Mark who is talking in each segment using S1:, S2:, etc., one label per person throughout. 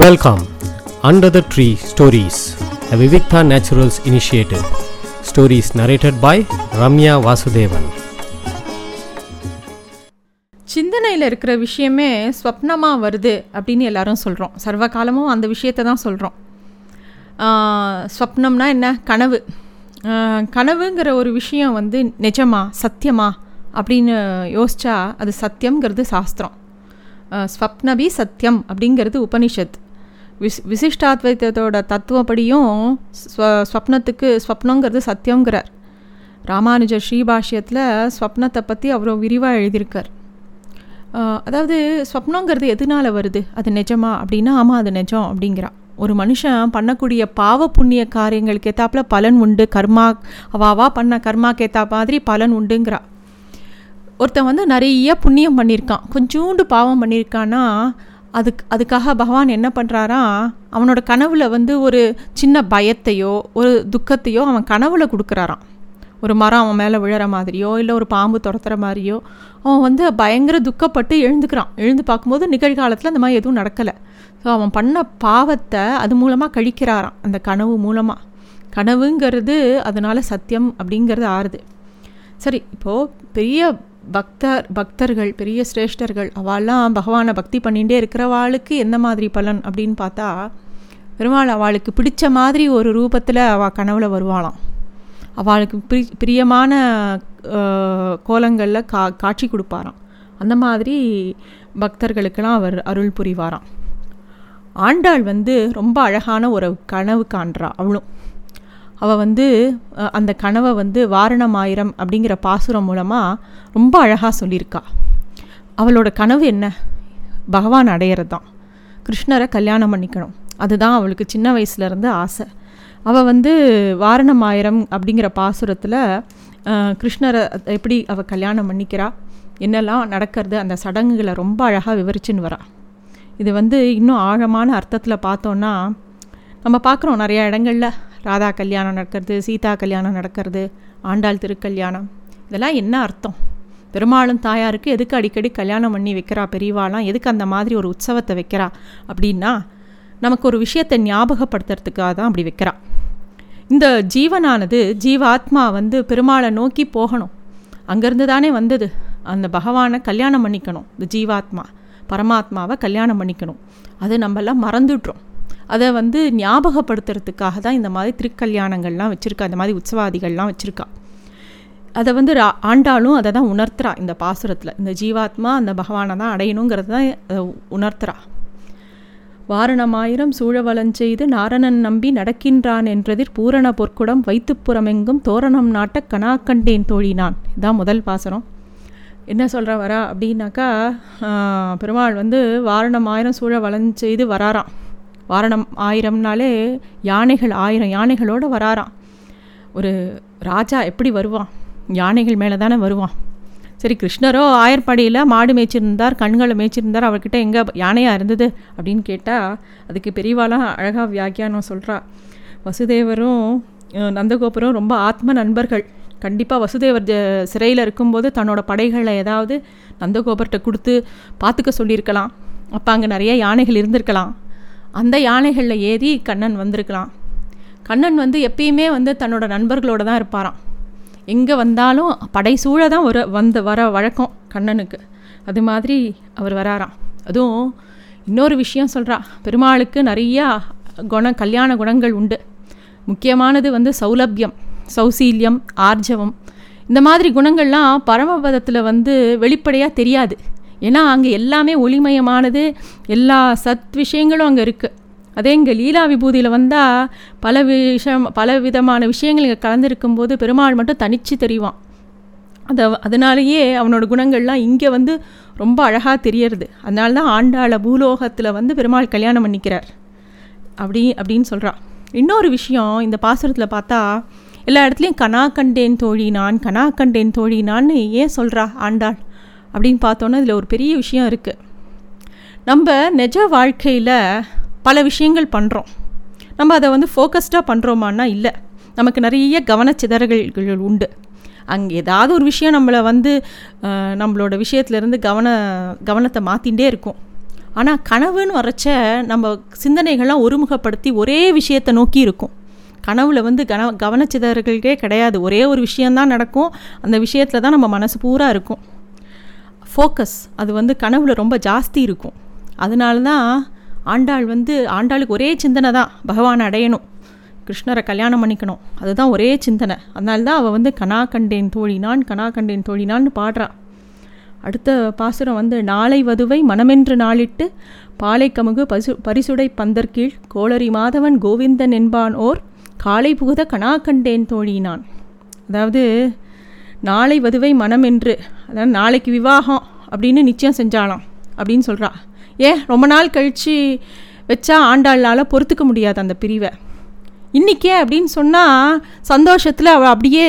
S1: Welcome, Under the Tree Stories, a Vivikta Naturals initiative. Stories narrated by Ramya Vasudevan.
S2: சிந்தனையில் இருக்கிற விஷயமே ஸ்வப்னமாக வருது அப்படின்னு எல்லாரும் சொல்கிறோம் சர்வ காலமும் அந்த விஷயத்தை தான் சொல்கிறோம் ஸ்வப்னம்னா என்ன? கனவு. கனவுங்கிற ஒரு விஷயம் வந்து நிஜமா சத்தியமா அப்படின்னு யோசிச்சா அது சத்தியம்ங்கிறது சாஸ்திரம். ஸ்வப்னபி சத்தியம் அப்படிங்கிறது உபனிஷத். விஸ் விசிஷ்டாத்வைத்தத்தோட தத்துவப்படியும் ஸ்வ ஸ்வப்னத்துக்கு ஸ்வப்னங்கிறது சத்தியங்கிறார் ராமானுஜர் ஸ்ரீபாஷ்யத்தில் ஸ்வப்னத்தை பற்றி அவ்வளோ விரிவாக எழுதியிருக்கார். அதாவது ஸ்வப்னங்கிறது எதனால வருது? அது நிஜமா அப்படின்னா ஆமாம் அது நிஜம் அப்படிங்கிறான் ஒரு மனுஷன் பண்ணக்கூடிய பாவ புண்ணிய காரியங்களுக்கு ஏத்தாப்புல பலன் உண்டு. கர்மா அவாவா பண்ண கர்மாக்கு மாதிரி பலன் உண்டுங்கிறா. ஒருத்தன் வந்து நிறைய புண்ணியம் பண்ணியிருக்கான். கொஞ்சோண்டு பாவம் பண்ணியிருக்கான்னா அதுக்கு அதுக்காக பகவான் என்ன பண்ணுறாரா அவனோட கனவுல வந்து ஒரு சின்ன பயத்தையோ ஒரு துக்கத்தையோ அவன் கனவுல கொடுக்குறாராம். ஒரு மரம் அவன் மேலே விழற மாதிரியோ இல்லை ஒரு பாம்பு துரத்துற மாதிரியோ அவன் வந்து பயங்கர துக்கப்பட்டு எழுந்துக்கிறான். எழுந்து பார்க்கும்போது நிகழ்காலத்தில் அந்த மாதிரி எதுவும் நடக்கலை. ஸோ அவன் பண்ண பாவத்தை அது மூலமாக கழிக்கிறாராம் அந்த கனவு மூலமாக கனவுங்கிறது அதனால் சத்தியம் அப்படிங்கிறது ஆறுது. சரி இப்போது பெரிய பக்தர் பக்தர்கள் பெரிய சிரேஷ்டர்கள் அவள்லாம் பகவானை பக்தி பண்ணிகிட்டே இருக்கிறவாளுக்கு எந்த மாதிரி பலன் அப்படின்னு பார்த்தா பெருமாள் அவளுக்கு பிடிச்ச மாதிரி ஒரு ரூபத்தில் அவள் கனவுல வருவாளாம். அவளுக்கு பிரி பிரியமான கோலங்களில் கா காட்சி கொடுப்பாராம். அந்த மாதிரி பக்தர்களுக்கெல்லாம் அவர் அருள் புரிவாராம். ஆண்டாள் வந்து ரொம்ப அழகான ஒரு கனவு காண்றா அவளும். அவள் வந்து அந்த கனவை வந்து வாரணமாயிரம் அப்படிங்கிற பாசுரம் மூலமாக ரொம்ப அழகாக சொல்லியிருக்கா. அவளோட கனவு என்ன? பகவான் அடையிறது தான் கிருஷ்ணரை கல்யாணம் பண்ணிக்கணும். அதுதான் அவளுக்கு சின்ன வயசுலேருந்து ஆசை. அவள் வந்து வாரணமாயிரம் அப்படிங்கிற பாசுரத்தில் கிருஷ்ணரை எப்படி அவள் கல்யாணம் பண்ணிக்கிறா? என்னெல்லாம் நடக்கிறது? அந்த சடங்குகளை ரொம்ப அழகாக விவரிச்சுன்னு வரா. இது வந்து இன்னும் ஆழமான அர்த்தத்தில் பார்த்தோன்னா நம்ம பார்க்குறோம் நிறையா இடங்களில். ராதா கல்யாணம் நடக்கிறது சீதா கல்யாணம் நடக்கிறது ஆண்டாள் திருக்கல்யாணம். இதெல்லாம் என்ன அர்த்தம்? பெருமாளும் தாயாருக்கு எதுக்கு அடிக்கடி கல்யாணம் பண்ணி வைக்கிறா பெரியவாளாம் எதுக்கு அந்த மாதிரி ஒரு உற்சவத்தை வைக்கிறா? அப்படின்னா நமக்கு ஒரு விஷயத்தை ஞாபகப்படுத்துறதுக்காக தான் அப்படி வைக்கிறா. இந்த ஜீவனானது ஜீவாத்மா வந்து பெருமாளை நோக்கி போகணும். அங்கேருந்து தானே வந்தது. அந்த பகவானை கல்யாணம் பண்ணிக்கணும். இந்த ஜீவாத்மா பரமாத்மாவை கல்யாணம் பண்ணிக்கணும். அது நம்மளாம் மறந்துடுறோம். அதை வந்து ஞாபகப்படுத்துறதுக்காக தான் இந்த மாதிரி திருக்கல்யாணங்கள்லாம் வச்சுருக்கா இந்த மாதிரி உற்சவாதிகள்லாம் வச்சுருக்கா. அதை வந்து ரா- ஆண்டாளும் அதை தான் உணர்த்துறா இந்த பாசுரத்தில். இந்த ஜீவாத்மா அந்த பகவானை தான் அடையணுங்கிறது தான் அதை உணர்த்துறா. வாரணமாயிரம் சூழவலஞ்செய்து நாரணன் நம்பி நடக்கின்றான் என்றதிர் பூரண பொற்குடம் வைத்துப்புறமெங்கும் தோரணம் நாட்ட கனாக்கண்டேன் தோழினான் இதான் முதல் பாசுரம். என்ன சொல்கிற வரா? அப்படின்னாக்கா பெருமாள் வந்து வாரணமாயிரம் சூழ வளஞ்செய்து வராராம். வாரணம் ஆயிரம்னாலே யானைகள் ஆயிரம் யானைகளோடு வராராம். ஒரு ராஜா எப்படி வருவான்? யானைகள் மேலே தானே வருவான். சரி கிருஷ்ணரோ ஆயர்படியில் மாடு மேய்ச்சிருந்தார் கண்களை மேய்ச்சிருந்தார் அவர்கிட்ட எங்கே யானையாக இருந்தது அப்படின்னு கேட்டால் அதுக்கு பெரியவாலாம் அழகாக வியாக்கியானம் சொல்கிறா வசுதேவரும் நந்தகோபுரம் ரொம்ப ஆத்ம நண்பர்கள். கண்டிப்பாக வசுதேவர் சிறையில் இருக்கும்போது தன்னோட படைகளை ஏதாவது நந்தகோபர்கிட்ட கொடுத்து பார்த்துக்க சொல்லியிருக்கலாம். அப்போ அங்கே நிறைய யானைகள் இருந்திருக்கலாம். அந்த யானைகளில் ஏறி கண்ணன் வந்திருக்கலாம். கண்ணன் வந்து எப்பயுமே வந்து தன்னோட நண்பர்களோடு தான் இருப்பாராம். எங்கே வந்தாலும் படை சூழ தான் வர வந்து வர வழக்கம் கண்ணனுக்கு. அது மாதிரி அவர் வராராம். அதுவும் இன்னொரு விஷயம் சொல்கிறா பெருமாளுக்கு நிறையா குண கல்யாண குணங்கள் உண்டு. முக்கியமானது வந்து சௌலபியம் சௌசீல்யம் ஆர்ஜவம். இந்த மாதிரி குணங்கள்லாம் பரமபதத்தில் வந்து வெளிப்படையாக தெரியாது. ஏன்னா அங்கே எல்லாமே ஒளிமயமானது எல்லா சத் விஷயங்களும் அங்கே இருக்குது அதே இங்கே லீலா விபூதியில் வந்தால் பல விஷயம் பல விதமான விஷயங்கள் இங்கே கலந்துருக்கும்போது பெருமாள் மட்டும் தனித்து தெரிவான். அதை அதனாலேயே அவனோட குணங்கள்லாம் இங்கே வந்து ரொம்ப அழகாக தெரியறது. அதனால தான் ஆண்டாள பூலோகத்தில் வந்து பெருமாள் கல்யாணம் பண்ணிக்கிறார். அப்படி அப்படின்னு சொல்கிறான் இன்னொரு விஷயம் இந்த பாசுரத்தில் பார்த்தா எல்லா இடத்துலையும் கனா கண்டேன் தோழி நான் கனா கண்டேன் தோழி நான்னு ஏன் சொல்கிறா ஆண்டாள்? அப்படின்னு பார்த்தோன்னா இதில் ஒரு பெரிய விஷயம் இருக்குது நம்ம நிஜ வாழ்க்கையில் பல விஷயங்கள் பண்ணுறோம் நம்ம அதை வந்து ஃபோக்கஸ்டாக பண்ணுறோமான்னா இல்லை. நமக்கு நிறைய கவனச்சிதறல்கள் உண்டு. அங்கே ஏதாவது ஒரு விஷயம் நம்மளை வந்து நம்மளோட விஷயத்துலேருந்து கவன கவனத்தை மாற்றிகிட்டே இருக்கும். ஆனால் கனவுன்னு வரைச்ச நம்ம சிந்தனைகள்லாம் ஒருமுகப்படுத்தி ஒரே விஷயத்தை நோக்கி இருக்கும். கனவுல வந்து கன கவனச்சிதறல்களே கிடையாது. ஒரே ஒரு விஷயந்தான் நடக்கும். அந்த விஷயத்தில் தான் நம்ம மனசு பூரா இருக்கும். ஃபோக்கஸ் அது வந்து கனவுல ரொம்ப ஜாஸ்தி இருக்கும். அதனால தான் ஆண்டாள் வந்து ஆண்டாளுக்கு ஒரே சிந்தனை தான். பகவான் அடையணும். கிருஷ்ணரை கல்யாணம் பண்ணிக்கணும். அதுதான் ஒரே சிந்தனை. அதனால தான் அவள் வந்து கனா கண்டேன் தோழினான் கனா கண்டேன் தோழினான்னு பாடுறா. அடுத்த பாசுரம் வந்து நாளை வதுவை மனமென்று நாளிட்டு பாலை கமுகு பசு பரிசுடை பந்தற்கீழ் கோளரி மாதவன் கோவிந்தன் என்பான் ஓர் காலை புகுத கனா கண்டேன் தோழினான் அதாவது நாளை வதுவை மனம் என்று அதாவது நாளைக்கு விவாகம் அப்படின்னு நிச்சயம் செஞ்சாலாம் அப்படின்னு சொல்கிறா ஏன்? ரொம்ப நாள் கழித்து வச்சா ஆண்டாளால் பொறுத்துக்க முடியாது அந்த பிரிவை. இன்றைக்கே அப்படின்னு சொன்னால் சந்தோஷத்தில் அவள் அப்படியே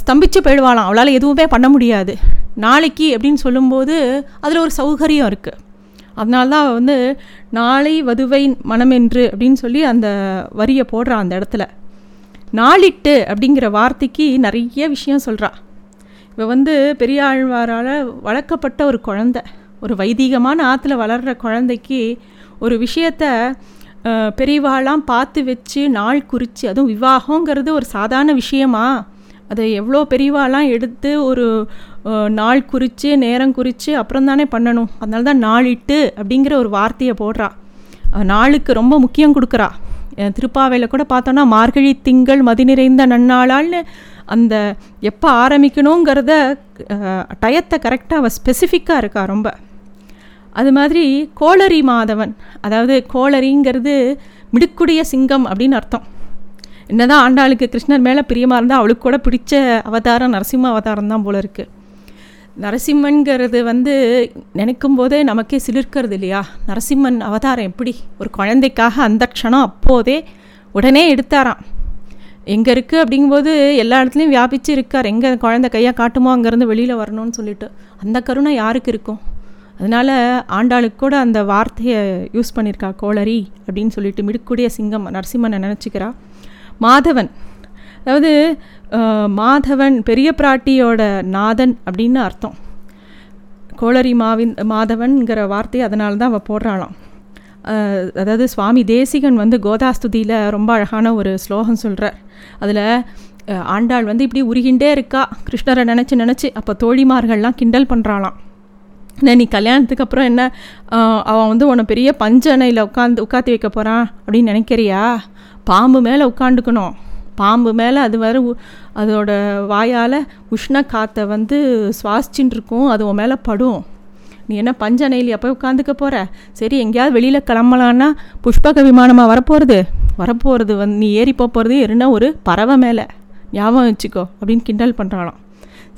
S2: ஸ்தம்பிச்சு போயிடுவாளாம். அவளால் எதுவுமே பண்ண முடியாது. நாளைக்கு அப்படின்னு சொல்லும்போது அதில் ஒரு சௌகரியம் இருக்குது அதனால தான் அவள் வந்து நாளை வதுவை மனமென்று அப்படின்னு சொல்லி அந்த வரியை போடுறான் அந்த இடத்துல. நாளிட்டு அப்படிங்கிற வார்த்தைக்கு நிறைய விஷயம் சொல்கிறா இவள் வந்து பெரியாழ்வாரால் வளர்க்கப்பட்ட ஒரு குழந்தை. ஒரு வைதீகமான ஆற்றுல வளர்கிற குழந்தைக்கு ஒரு விஷயத்த பெரியவாளாம் பார்த்து வச்சு நாள் குறித்து அதுவும் விவாகங்கிறது ஒரு சாதாரண விஷயமா? அதை எவ்வளோ பெரியவாளாம் எடுத்து ஒரு நாள் குறித்து நேரம் குறித்து அப்புறம் தானே பண்ணணும். அதனால தான் நாளிட்டு அப்படிங்கிற ஒரு வார்த்தையை போடுறா. நாளுக்கு ரொம்ப முக்கியம் கொடுக்குறா. திருப்பாவையில் கூட பார்த்தோன்னா மார்கழி திங்கள் மதி நிறைந்த நன்னாளால்னு அந்த எப்போ ஆரம்பிக்கணுங்கிறத டயத்தை கரெக்டாக அவள் ஸ்பெசிஃபிக்காக இருக்கா ரொம்ப. அது மாதிரி கோளரி மாதவன் அதாவது கோளரிங்கிறது மிடுக்குடைய சிங்கம் அப்படின்னு அர்த்தம். என்னதான் ஆண்டாளுக்கு கிருஷ்ணர் மேலே பிரியமாக இருந்தால் அவளுக்கு கூட பிடிச்ச அவதாரம் நரசிம்ம அவதாரம் தான் போல இருக்குது நரசிம்மன்கிறது வந்து நினைக்கும் போதே நமக்கே சிலிர்க்கிறது இல்லையா? நரசிம்மன் அவதாரம் எப்படி? ஒரு குழந்தைக்காக அந்த க்ஷணம் அப்போதே உடனே எடுத்தாராம். எங்கே இருக்குது அப்படிங்கும்போது எல்லா இடத்துலையும் வியாபிச்சு இருக்கார். எங்கே குழந்தை கையாக காட்டுமோ அங்கேருந்து வெளியில் வரணும்னு சொல்லிட்டு. அந்த கருணை யாருக்கு இருக்கும்? அதனால் ஆண்டாளுக்கு கூட அந்த வார்த்தையை யூஸ் பண்ணியிருக்கா கோளரி அப்படின்னு சொல்லிட்டு மிடுக்குடிய சிங்கம் நரசிம்மனை நினச்சிக்கிறா. மாதவன். அதாவது மாதவன் பெரிய பிராட்டியோட நாதன் அப்படின்னு அர்த்தம். கோளரி மாவின் மாதவன்கிற வார்த்தை அதனால தான் அவள் போடுறாளாம். அதாவது சுவாமி தேசிகன் வந்து கோதாஸ்துதியில் ரொம்ப அழகான ஒரு ஸ்லோகம் சொல்கிறார் அதில் ஆண்டாள் வந்து இப்படி உருகிண்டே இருக்கா கிருஷ்ணரை நினச்சி நினச்சி அப்போ தோழிமார்கள்லாம் கிண்டல் பண்ணுறாளாம் என்ன நீ கல்யாணத்துக்கு அப்புறம் என்ன அவன் வந்து உன்னை பெரிய பஞ்சனையில் உட்காந்து உட்காத்தி வைக்க போகிறான் அப்படின்னு நினைக்கிறியா? பாம்பு மேலே உட்காந்துக்கணும் பாம்பு மேலே அது வர அதோட வாயால் உஷ்ண காற்றை வந்து சுவாசிச்சுட்டு இருக்கும் அது உன் மேலே படும். நீ என்ன பஞ்சனையில் எப்போ உட்காந்துக்க போகிற சரி எங்கேயாவது வெளியில் கிளம்பலான்னா புஷ்பக விமானமாக வரப்போகிறது வரப்போகிறது வந்து நீ ஏறி போகிறது என்ன ஒரு பறவை மேலே. ஞாபகம் வச்சுக்கோ அப்படின்னு கிண்டல் பண்ணுறாளாம்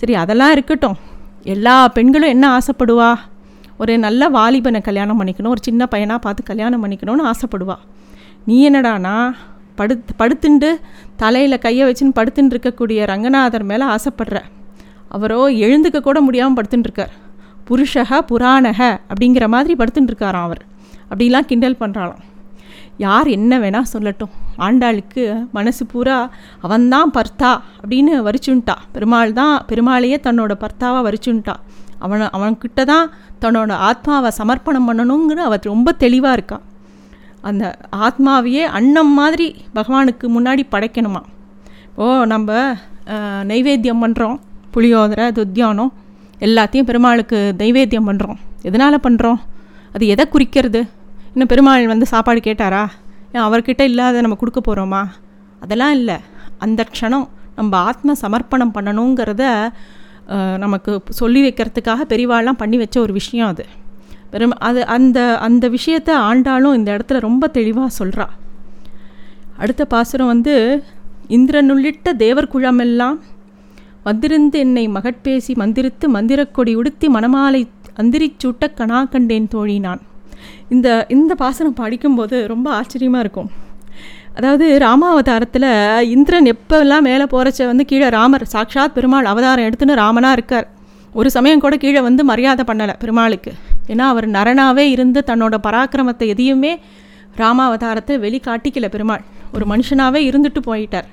S2: சரி அதெல்லாம் இருக்கட்டும். எல்லா பெண்களும் என்ன ஆசைப்படுவா? ஒரு நல்ல வாலிபனை கல்யாணம் பண்ணிக்கணும் ஒரு சின்ன பையனாக பார்த்து கல்யாணம் பண்ணிக்கணும்னு ஆசைப்படுவா. நீ என்னடானா படுத் படுத்துண்டு தலையில் கையை வச்சுன்னு படுத்துன்னு இருக்கக்கூடிய ரங்கநாதர் மேலே ஆசைப்படுற. அவரோ எழுந்துக்க கூட முடியாமல் படுத்துட்டுருக்கார் புருஷக புராணக அப்படிங்கிற மாதிரி படுத்துட்டுருக்காராம் அவர். அப்படிலாம் கிண்டல் பண்ணுறாளாம் யார் என்ன வேணால் சொல்லட்டும். ஆண்டாளுக்கு மனசு பூரா அவன்தான் பர்த்தா அப்படின்னு வரிச்சுன்ட்டா பெருமாள் தான் பெருமாளையே தன்னோட பர்த்தாவாக வரிச்சுன்ட்டா அவனை அவன்கிட்ட தான் தன்னோட ஆத்மாவை சமர்ப்பணம் பண்ணணுங்கிற அவர் ரொம்ப தெளிவாக இருக்கா. அந்த ஆத்மாவையே அன்னம் மாதிரி பகவானுக்கு முன்னாடி படைக்கணுமா? ஓ நம்ம நைவேத்தியம் பண்ணுறோம் புளியோதரை துத்தியானம் எல்லாத்தையும் பெருமாளுக்கு நைவேத்தியம் பண்ணுறோம் எதனால் பண்ணுறோம் அது எதை குறிக்கிறது? இன்னும் பெருமாள் வந்து சாப்பாடு கேட்டாரா? ஏன் அவர்கிட்ட இல்லாத நம்ம கொடுக்க போகிறோமா அதெல்லாம் இல்லை. அந்த க்ஷணம் நம்ம ஆத்ம சமர்ப்பணம் பண்ணணுங்கிறத நமக்கு சொல்லி வைக்கிறதுக்காக பெரியவாள்லாம் பண்ணி வச்ச ஒரு விஷயம் அது. பெரும் அது அந்த அந்த விஷயத்தை ஆண்டாலும் இந்த இடத்துல ரொம்ப தெளிவாக சொல்கிறா அடுத்த பாசுரம் வந்து இந்திரனுள்ளிட்ட தேவர் குழமெல்லாம் வந்திருந்து என்னை மகட்பேசி மந்திரித்து மந்திரக்கொடி உடுத்தி மணமாலை அந்திரிச்சூட்ட கணா கண்டேன் தோழி நான் இந்த இந்த பாசனம் படிக்கும்போது ரொம்ப ஆச்சரியமாக இருக்கும். அதாவது ராமாவதாரத்தில் இந்திரன் எப்போல்லாம் மேலே போகிறச்ச வந்து கீழே ராமர் சாக்ஷாத் பெருமாள் அவதாரம் எடுத்துன்னு ராமனாக இருக்கார். ஒரு சமயம் கூட கீழே வந்து மரியாதை பண்ணலை பெருமாளுக்கு. ஏன்னா அவர் நரனாகவே இருந்து தன்னோட பராக்கிரமத்தை எதையுமே ராமாவதாரத்தை வெளிக்காட்டிக்கல பெருமாள். ஒரு மனுஷனாகவே இருந்துட்டு போயிட்டார்.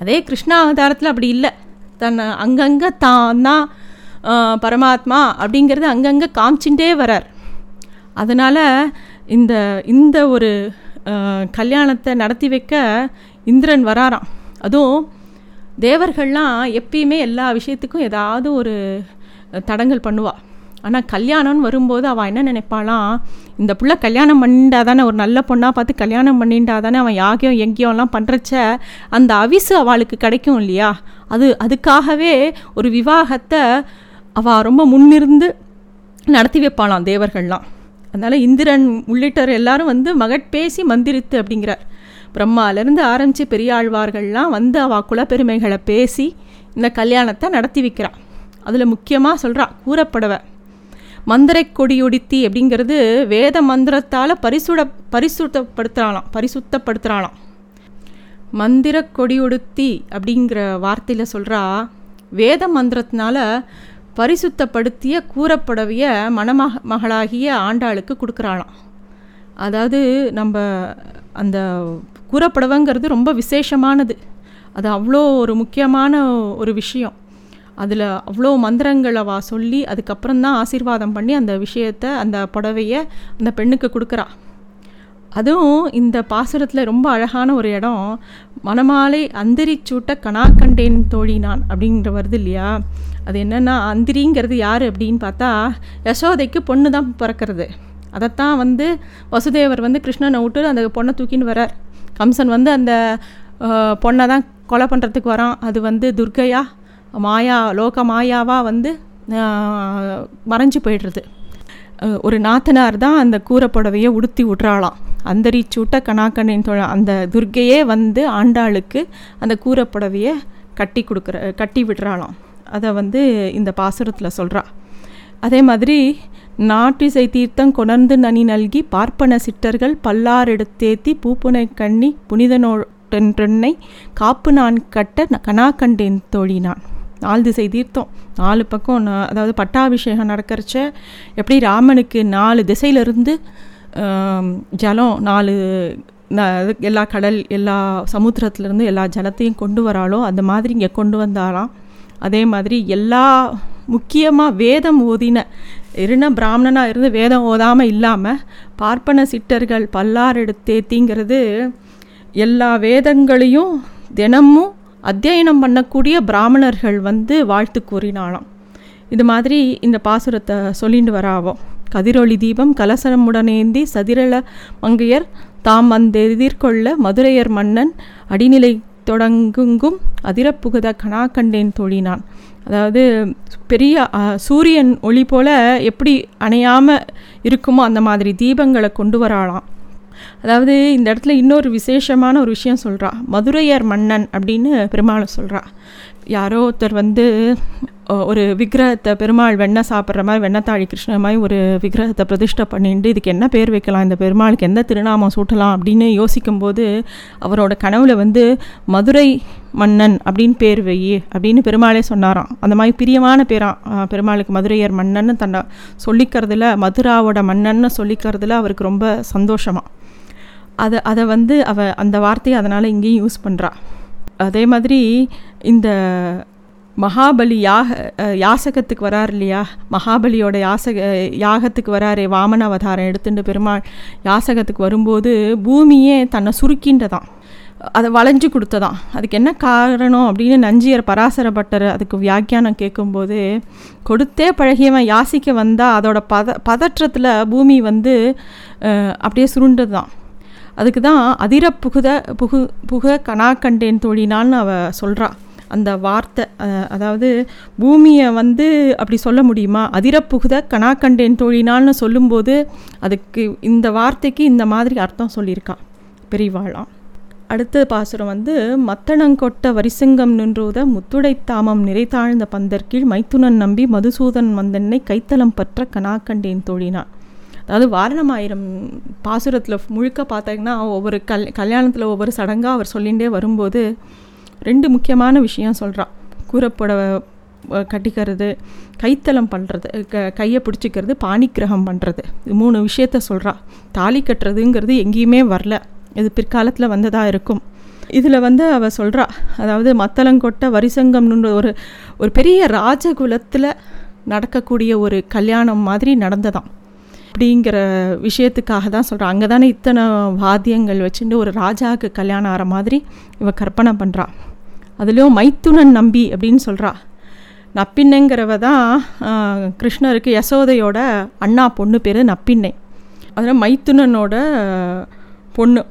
S2: அதே கிருஷ்ணா அவதாரத்தில் அப்படி இல்லை. தன்னை அங்கங்கே தான் தான் பரமாத்மா அப்படிங்கிறது அங்கங்கே காமிச்சுட்டே வரார். அதனால் இந்த இந்த ஒரு கல்யாணத்தை நடத்தி வைக்க இந்திரன் வராராம். அதுவும் தேவர்கள்லாம் எப்பயுமே எல்லா விஷயத்துக்கும் ஏதாவது ஒரு தடங்கல் பண்ணுவாள் ஆனால் கல்யாணம்னு வரும்போது அவள் என்ன நினைப்பாளாம் இந்த புள்ள கல்யாணம் பண்ணிண்டா தானே ஒரு நல்ல பொண்ணாக பார்த்து கல்யாணம் பண்ணிண்டா தானே அவன் யாகியம் எங்கேயோலாம் பண்ணுறச்ச அந்த அவிசு அவளுக்கு கிடைக்கும் இல்லையா? அது அதுக்காகவே ஒரு விவாகத்தை அவள் ரொம்ப முன்னிருந்து நடத்தி வைப்பாளாம் தேவர்கள்லாம். அதனால் இந்திரன் உள்ளிட்டவர் எல்லாரும் வந்து மகட்பேசி மந்திரித்து அப்படிங்கிறார். பிரம்மாலேருந்து ஆரம்பித்து பெரியாழ்வார்கள்லாம் வந்து அவள் குலப்பெருமைகளை பேசி இந்த கல்யாணத்தை நடத்தி வைக்கிறாள் அதில் முக்கியமாக சொல்கிறான் கூறப்படவை மந்திரை கொடியுடுத்தி அப்படிங்கிறது வேத மந்திரத்தால் பரிசுட பரிசுத்தப்படுத்துகிறாளாம் பரிசுத்தப்படுத்துகிறாளாம் மந்திர கொடியுடுத்தி அப்படிங்கிற வார்த்தையில் சொல்கிறா வேத மந்திரத்தினால பரிசுத்தப்படுத்திய கூறப்படவிய மணமக மகளாகிய ஆண்டாளுக்கு கொடுக்குறாளாம். அதாவது நம்ம அந்த கூறப்படவைங்கிறது ரொம்ப விசேஷமானது. அது அவ்வளோ ஒரு முக்கியமான ஒரு விஷயம். அதில் அவ்வளோ மந்திரங்களை அவ சொல்லி அதுக்கப்புறம் தான் ஆசீர்வாதம் பண்ணி அந்த விஷயத்தை அந்த புடவையை அந்த பெண்ணுக்கு கொடுக்குறா. அதுவும் இந்த பாசுரத்தில் ரொம்ப அழகான ஒரு இடம். மணமாலை அந்திரி சூட்ட கணா தோழி நான் அப்படின்ற வருது இல்லையா? அது என்னென்னா அந்திரிங்கிறது யார் அப்படின்னு பார்த்தா யசோதைக்கு பொண்ணு தான் பிறக்கிறது. அதைத்தான் வந்து வசுதேவர் வந்து கிருஷ்ணனை விட்டு அந்த பொண்ணை தூக்கின்னு வரார் கம்சன் வந்து அந்த பொண்ணை தான் கொலை பண்ணுறதுக்கு வரான். அது வந்து துர்கையா மாயா லோக மாயாவாக வந்து மறைஞ்சு போயிடுறது. ஒரு நாத்தனார் தான் அந்த கூறப்புடவையை உடுத்தி விட்றாளாம். அந்தரிச்சூட்ட கணாக்கண்ணின் தொழ அந்த துர்க்கையே வந்து ஆண்டாளுக்கு அந்த கூறப்புடவையை கட்டி கொடுக்குற கட்டி விடுறாளாம். அதை வந்து இந்த பாசுரத்தில் சொல்கிறா அதே மாதிரி நாட்டிசை தீர்த்தம் கொணர்ந்து நனி நல்கி பார்ப்பன சிட்டர்கள் பல்லாரெடுத்தேத்தி பூப்புனை கண்ணி புனிதனோட்டென்றென்னை காப்பு நான் கட்ட கணாக்கண்டேன் தோழினான். நாலு திசை தீர்த்தம். நாலு பக்கம் அதாவது பட்டாபிஷேகம் நடக்கிறச்ச எப்படி ராமனுக்கு நாலு திசையிலிருந்து ஜலம் நாலு ந- எல்லா கடல் எல்லா சமுத்திரத்துலேருந்து எல்லா ஜலத்தையும் கொண்டு வராளோ அந்த மாதிரி இங்கே கொண்டு வந்தாராம். அதே மாதிரி எல்லா முக்கியமாக வேதம் ஓதின இருன பிராமணனாக இருந்து வேதம் ஓதாமல் இல்லாமல் பார்ப்பன சிட்டர்கள் பல்லார் எடுத்தேத்திங்கிறது எல்லா வேதங்களையும் தினமும் அத்தியனம் பண்ணக்கூடிய பிராமணர்கள் வந்து வாழ்த்து கூறினாலாம் இது மாதிரி இந்த பாசுரத்தை சொல்லிட்டு வராவோம் கதிரொளி தீபம் கலசனமுடனேந்தி சதிரள மங்கையர் தாம் வந்தெதிர்கொள்ள மதுரையர் மன்னன் அடிநிலை தொடங்குங்கும் அதிரப்புகுத கணா கண்டேன் தோழினான். அதாவது பெரிய சூரியன் ஒளி போல எப்படி அணையாமல் இருக்குமோ அந்த மாதிரி தீபங்களை கொண்டு வராலாம் அதாவது இந்த இடத்துல இன்னொரு விசேஷமான ஒரு விஷயம் சொல்கிறா மதுரையர் மன்னன் அப்படின்னு பெருமாளை சொல்கிறா யாரோ ஒருத்தர் வந்து ஒரு விக்கிரகத்தை பெருமாள் வெண்ணெய் சாப்பிட்ற மாதிரி வெண்ணத்தாழி கிருஷ்ண மாதிரி ஒரு விக்கிரகத்தை பிரதிஷ்டை பண்ணிட்டு இதுக்கு என்ன பேர் வைக்கலாம்? இந்த பெருமாளுக்கு எந்த திருநாமம் சூட்டலாம்? அப்படின்னு யோசிக்கும்போது அவரோட கனவுல வந்து மதுரை மன்னன் அப்படின்னு பேர் வை அப்படின்னு பெருமாளே சொன்னாராம். அந்த மாதிரி பிரியமான பேராம் பெருமாளுக்கு மதுரையர் மன்னன்னு தன்னை சொல்லிக்கிறதுல மதுராவோட மன்னன்னு சொல்லிக்கிறதுல அவருக்கு ரொம்ப சந்தோஷமாக அதை அதை வந்து அவ அந்த வார்த்தையை அதனால் இங்கேயும் யூஸ் பண்ணுறா அதே மாதிரி இந்த மகாபலி யாக யாசகத்துக்கு வரார் இல்லையா? மகாபலியோட யாசக யாகத்துக்கு வராரு வாமன அவதாரம் எடுத்துட்டு பெருமாள் யாசகத்துக்கு வரும்போது பூமியே தன்னை சுருக்கின்றதான் அதை வளைஞ்சு கொடுத்ததான் அதுக்கு என்ன காரணம் அப்படின்னு நஞ்சியர் பராசரப்பட்டர் அதுக்கு வியாக்கியானம் கேட்கும்போது கொடுத்தே பழகியவன் யாசிக்க வந்தால் அதோட பத பதற்றத்தில் பூமி வந்து அப்படியே அப்படியே சுருண்டுதான் அதுக்கு தான் அதிர புகுத புகு புக கனா கண்டேன் தோழினான்னு அவ சொல்கிறா அந்த வார்த்தை அதாவது பூமியை வந்து அப்படி சொல்ல முடியுமா? அதிரப்புகுத புகுத கனா கண்டேன் தோழினான்னு சொல்லும்போது அதுக்கு இந்த வார்த்தைக்கு இந்த மாதிரி அர்த்தம் சொல்லியிருக்கா. பெரிவாளாம் அடுத்த பாசுரம் வந்து மத்தனங்கொட்ட வரிசங்கம் நின்றூத முத்துடைத்தாமம் நிறைத்தாழ்ந்த பந்தற்கீழ் மைத்துனன் நம்பி மதுசூதன் வந்தென்னை கைத்தலம் பற்ற கனாக்கண்டேன் தோழினான். அதாவது வாரணமாயிரம் பாசுரத்தில் முழுக்க பார்த்தீங்கன்னா ஒவ்வொரு கல் கல்யாணத்தில் ஒவ்வொரு சடங்காக அவர் சொல்லிகிட்டே வரும்போது ரெண்டு முக்கியமான விஷயம் சொல்கிறான் கூறப்புடவை கட்டிக்கிறது கைத்தலம் பண்ணுறது க கையை பிடிச்சிக்கிறது பாணிக்கிரகம் பண்ணுறது இது மூணு விஷயத்த சொல்கிறா தாலி கட்டுறதுங்கிறது எங்கேயுமே வரல. இது பிற்காலத்தில் வந்ததாக இருக்கும். இதில் வந்து அவ சொல்கிறா அதாவது மத்தளங்கொட்டை வரிசங்கம்னு ஒரு ஒரு பெரிய ராஜகுலத்தில் நடக்கக்கூடிய ஒரு கல்யாணம் மாதிரி நடந்ததான் அப்படிங்கிற விஷயத்துக்காக தான் சொல்கிறான் அங்கே தானே இத்தனை வாத்தியங்கள் வச்சுட்டு ஒரு ராஜாவுக்கு கல்யாணம் ஆகிற மாதிரி இவ கற்பனை பண்ணுறா அதுலேயும் மைத்துனன் நம்பி அப்படின்னு சொல்கிறா நப்பின்னைங்கிறவ தான் கிருஷ்ணருக்கு யசோதையோட அண்ணா பொண்ணு பேர் நப்பின்னை. அதில் மைத்துனனோட பொண்ணு.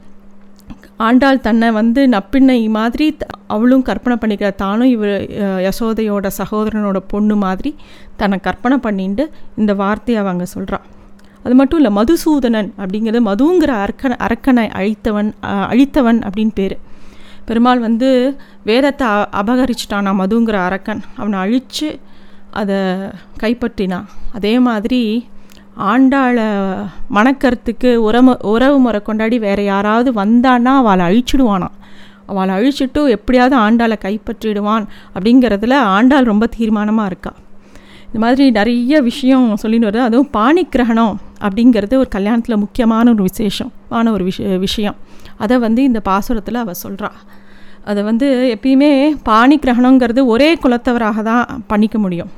S2: ஆண்டாள் தன்னை வந்து நப்பின்னை மாதிரி அவளும் கற்பனை பண்ணிக்கிற தானும் இவ யசோதையோட சகோதரனோட பொண்ணு மாதிரி தன்னை கற்பனை பண்ணிட்டு இந்த வார்த்தையை அவங்க சொல்கிறா அது மட்டும் இல்லை மதுசூதனன் அப்படிங்கிறது மதுங்கிற அரக்கன் அரக்கனை அழித்தவன் அழித்தவன் அப்படின்னு பேர். பெருமாள் வந்து வேதத்தை அபகரிச்சிட்டானா மதுங்கிற அரக்கன். அவனை அழித்து அதை கைப்பற்றினான். அதே மாதிரி ஆண்டாளை மணக்கிறதுக்கு உறவு உறவு முறை கொண்டாடி வேறு யாராவது வந்தான்னா அவளை அழிச்சிடுவானான் அவளை அழிச்சிட்டு எப்படியாவது ஆண்டாளை கைப்பற்றிடுவான் அப்படிங்கிறதுல ஆண்டாள் ரொம்ப தீர்மானமாக இருக்கா. இந்த மாதிரி நிறைய விஷயம் சொல்லிட்டு வருது. அதுவும் பாணி கிரகணம் அப்படிங்கிறது ஒரு கல்யாணத்தில் முக்கியமான ஒரு விசேஷமான ஒரு விஷ விஷயம். அதை வந்து இந்த பாசுரத்தில் அவள் சொல்கிறா அதை வந்து எப்பயுமே பாணி கிரகணங்கிறது ஒரே குலத்தவராக தான் பண்ணிக்க முடியும்.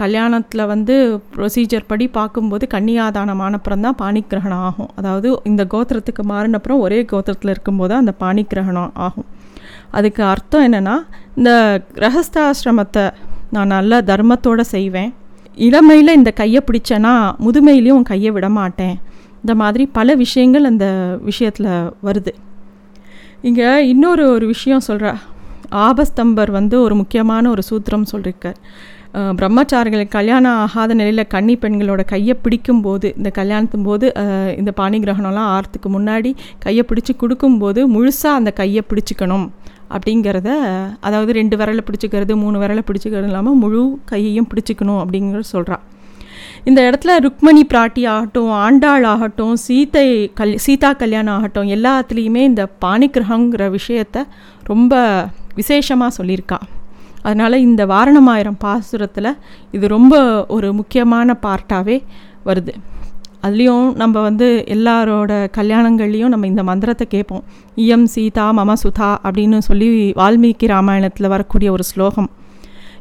S2: கல்யாணத்தில் வந்து ப்ரொசீஜர் படி பார்க்கும்போது கன்னியாதானம் அப்புறம் தான் பாணிக்கிரகணம் ஆகும். அதாவது இந்த கோத்திரத்துக்கு மாறினப்புறம் ஒரே கோத்திரத்தில் இருக்கும்போது அந்த பாணி கிரகணம் ஆகும். அதுக்கு அர்த்தம் என்னென்னா இந்த கிரகஸ்தாசிரமத்தை நான் நல்ல தர்மத்தோடு செய்வேன். இளமையில் இந்த கையை பிடிச்சேன்னா முதுமையிலையும் உன் கையை விட மாட்டேன். இந்த மாதிரி பல விஷயங்கள் அந்த விஷயத்தில் வருது. இங்கே இன்னொரு ஒரு விஷயம் சொல்கிறா ஆபஸ்தம்பர் வந்து ஒரு முக்கியமான ஒரு சூத்திரம் சொல்லியிருக்கார் பிரம்மச்சாரிகள் கல்யாணம் ஆகாத நிலையில் கன்னி பெண்களோட கையை பிடிக்கும்போது இந்த கல்யாணத்தும் போது இந்த பாணி கிரகணம்லாம் ஆறத்துக்கு முன்னாடி கையை பிடிச்சி கொடுக்கும்போது முழுசாக அந்த கையை பிடிச்சிக்கணும். அப்படிங்கிறத அதாவது ரெண்டு விரலை பிடிச்சிக்கிறது மூணு விரலை பிடிச்சிக்கிறது இல்லாமல் முழு கையையும் பிடிச்சிக்கணும் அப்படிங்கிறத சொல்கிறா இந்த இடத்துல ருக்மணி பிராட்டி ஆகட்டும் ஆண்டாள் ஆகட்டும் சீத்தை கல் சீதா கல்யாணம் ஆகட்டும் எல்லாத்துலேயுமே இந்த பாணிகிரகங்கிற விஷயத்த ரொம்ப விசேஷமாக சொல்லியிருக்கா. அதனால் இந்த வாரணமாயிரம் பாசுரத்தில் இது ரொம்ப ஒரு முக்கியமான பார்ட்டாகவே வருது. அதுலேயும் நம்ம வந்து எல்லாரோட கல்யாணங்கள்லேயும் நம்ம இந்த மந்திரத்தை கேட்போம். இயம் சீதா மம சுதா அப்படின்னு சொல்லி வால்மீகி ராமாயணத்தில் வரக்கூடிய ஒரு ஸ்லோகம்.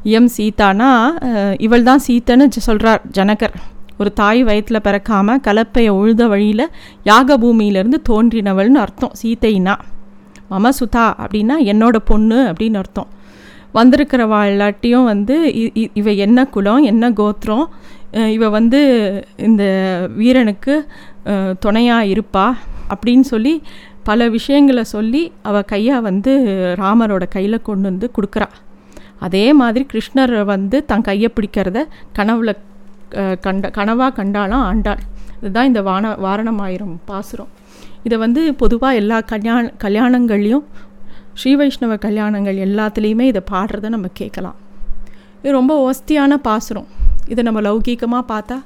S2: இயம் சீதானா இவள் தான் சீத்தன்னு சொல்கிறார் ஜனகர். ஒரு தாய் வயிற்றில் பிறக்காம கலப்பையை உழுத வழியில் யாக பூமியிலேருந்து தோன்றினவள்னு அர்த்தம் சீத்தைனா. மம சுதா அப்படின்னா என்னோட பொண்ணு அப்படின்னு அர்த்தம். வந்திருக்கிற வாழ்லாட்டியும் வந்து இ- இ- இவ என்ன குலம் என்ன கோத்திரம் இவ வந்து இந்த வீரனுக்கு துணையாக இருப்பா அப்படின்னு சொல்லி பல விஷயங்களை சொல்லி அவள் கையை வந்து ராமரோட கையில் கொண்டு வந்து கொடுக்குறா. அதே மாதிரி கிருஷ்ணர் வந்து தன் கையை பிடிக்கிறத கனவுல கண்ட கனவாக கண்டாலும் ஆண்டாள். இதுதான் இந்த வான வாரணமாயிரம் பாசுரம். இதை வந்து பொதுவாக எல்லா கல்யாண கல்யாணங்கள்லையும் ஸ்ரீ வைஷ்ணவ கல்யாணங்கள் எல்லாத்துலேயுமே இதை பாடுறத நம்ம கேட்கலாம். இது ரொம்ப ஒஸ்தியான பாசுரம். இதை நம்ம லௌகீகமாக பார்த்தா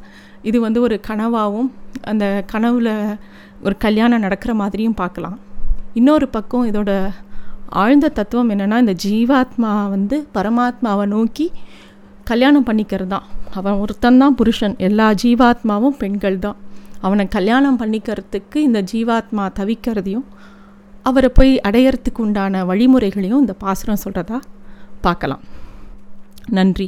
S2: இது வந்து ஒரு கனவாகவும் அந்த கனவில் ஒரு கல்யாணம் நடக்கிற மாதிரியும் பார்க்கலாம். இன்னொரு பக்கம் இதோட ஆழ்ந்த தத்துவம் என்னென்னா இந்த ஜீவாத்மா வந்து பரமாத்மாவை நோக்கி கல்யாணம் பண்ணிக்கிறது தான். அவன் ஒருத்தன்தான் புருஷன். எல்லா ஜீவாத்மாவும் பெண்கள் தான். அவனை கல்யாணம் பண்ணிக்கிறதுக்கு இந்த ஜீவாத்மா தவிக்கிறதையும் அவரை போய் அடையறதுக்கு உண்டான வழிமுறைகளையும் இந்த பாசுரம் சொல்கிறதா பார்க்கலாம். நன்றி.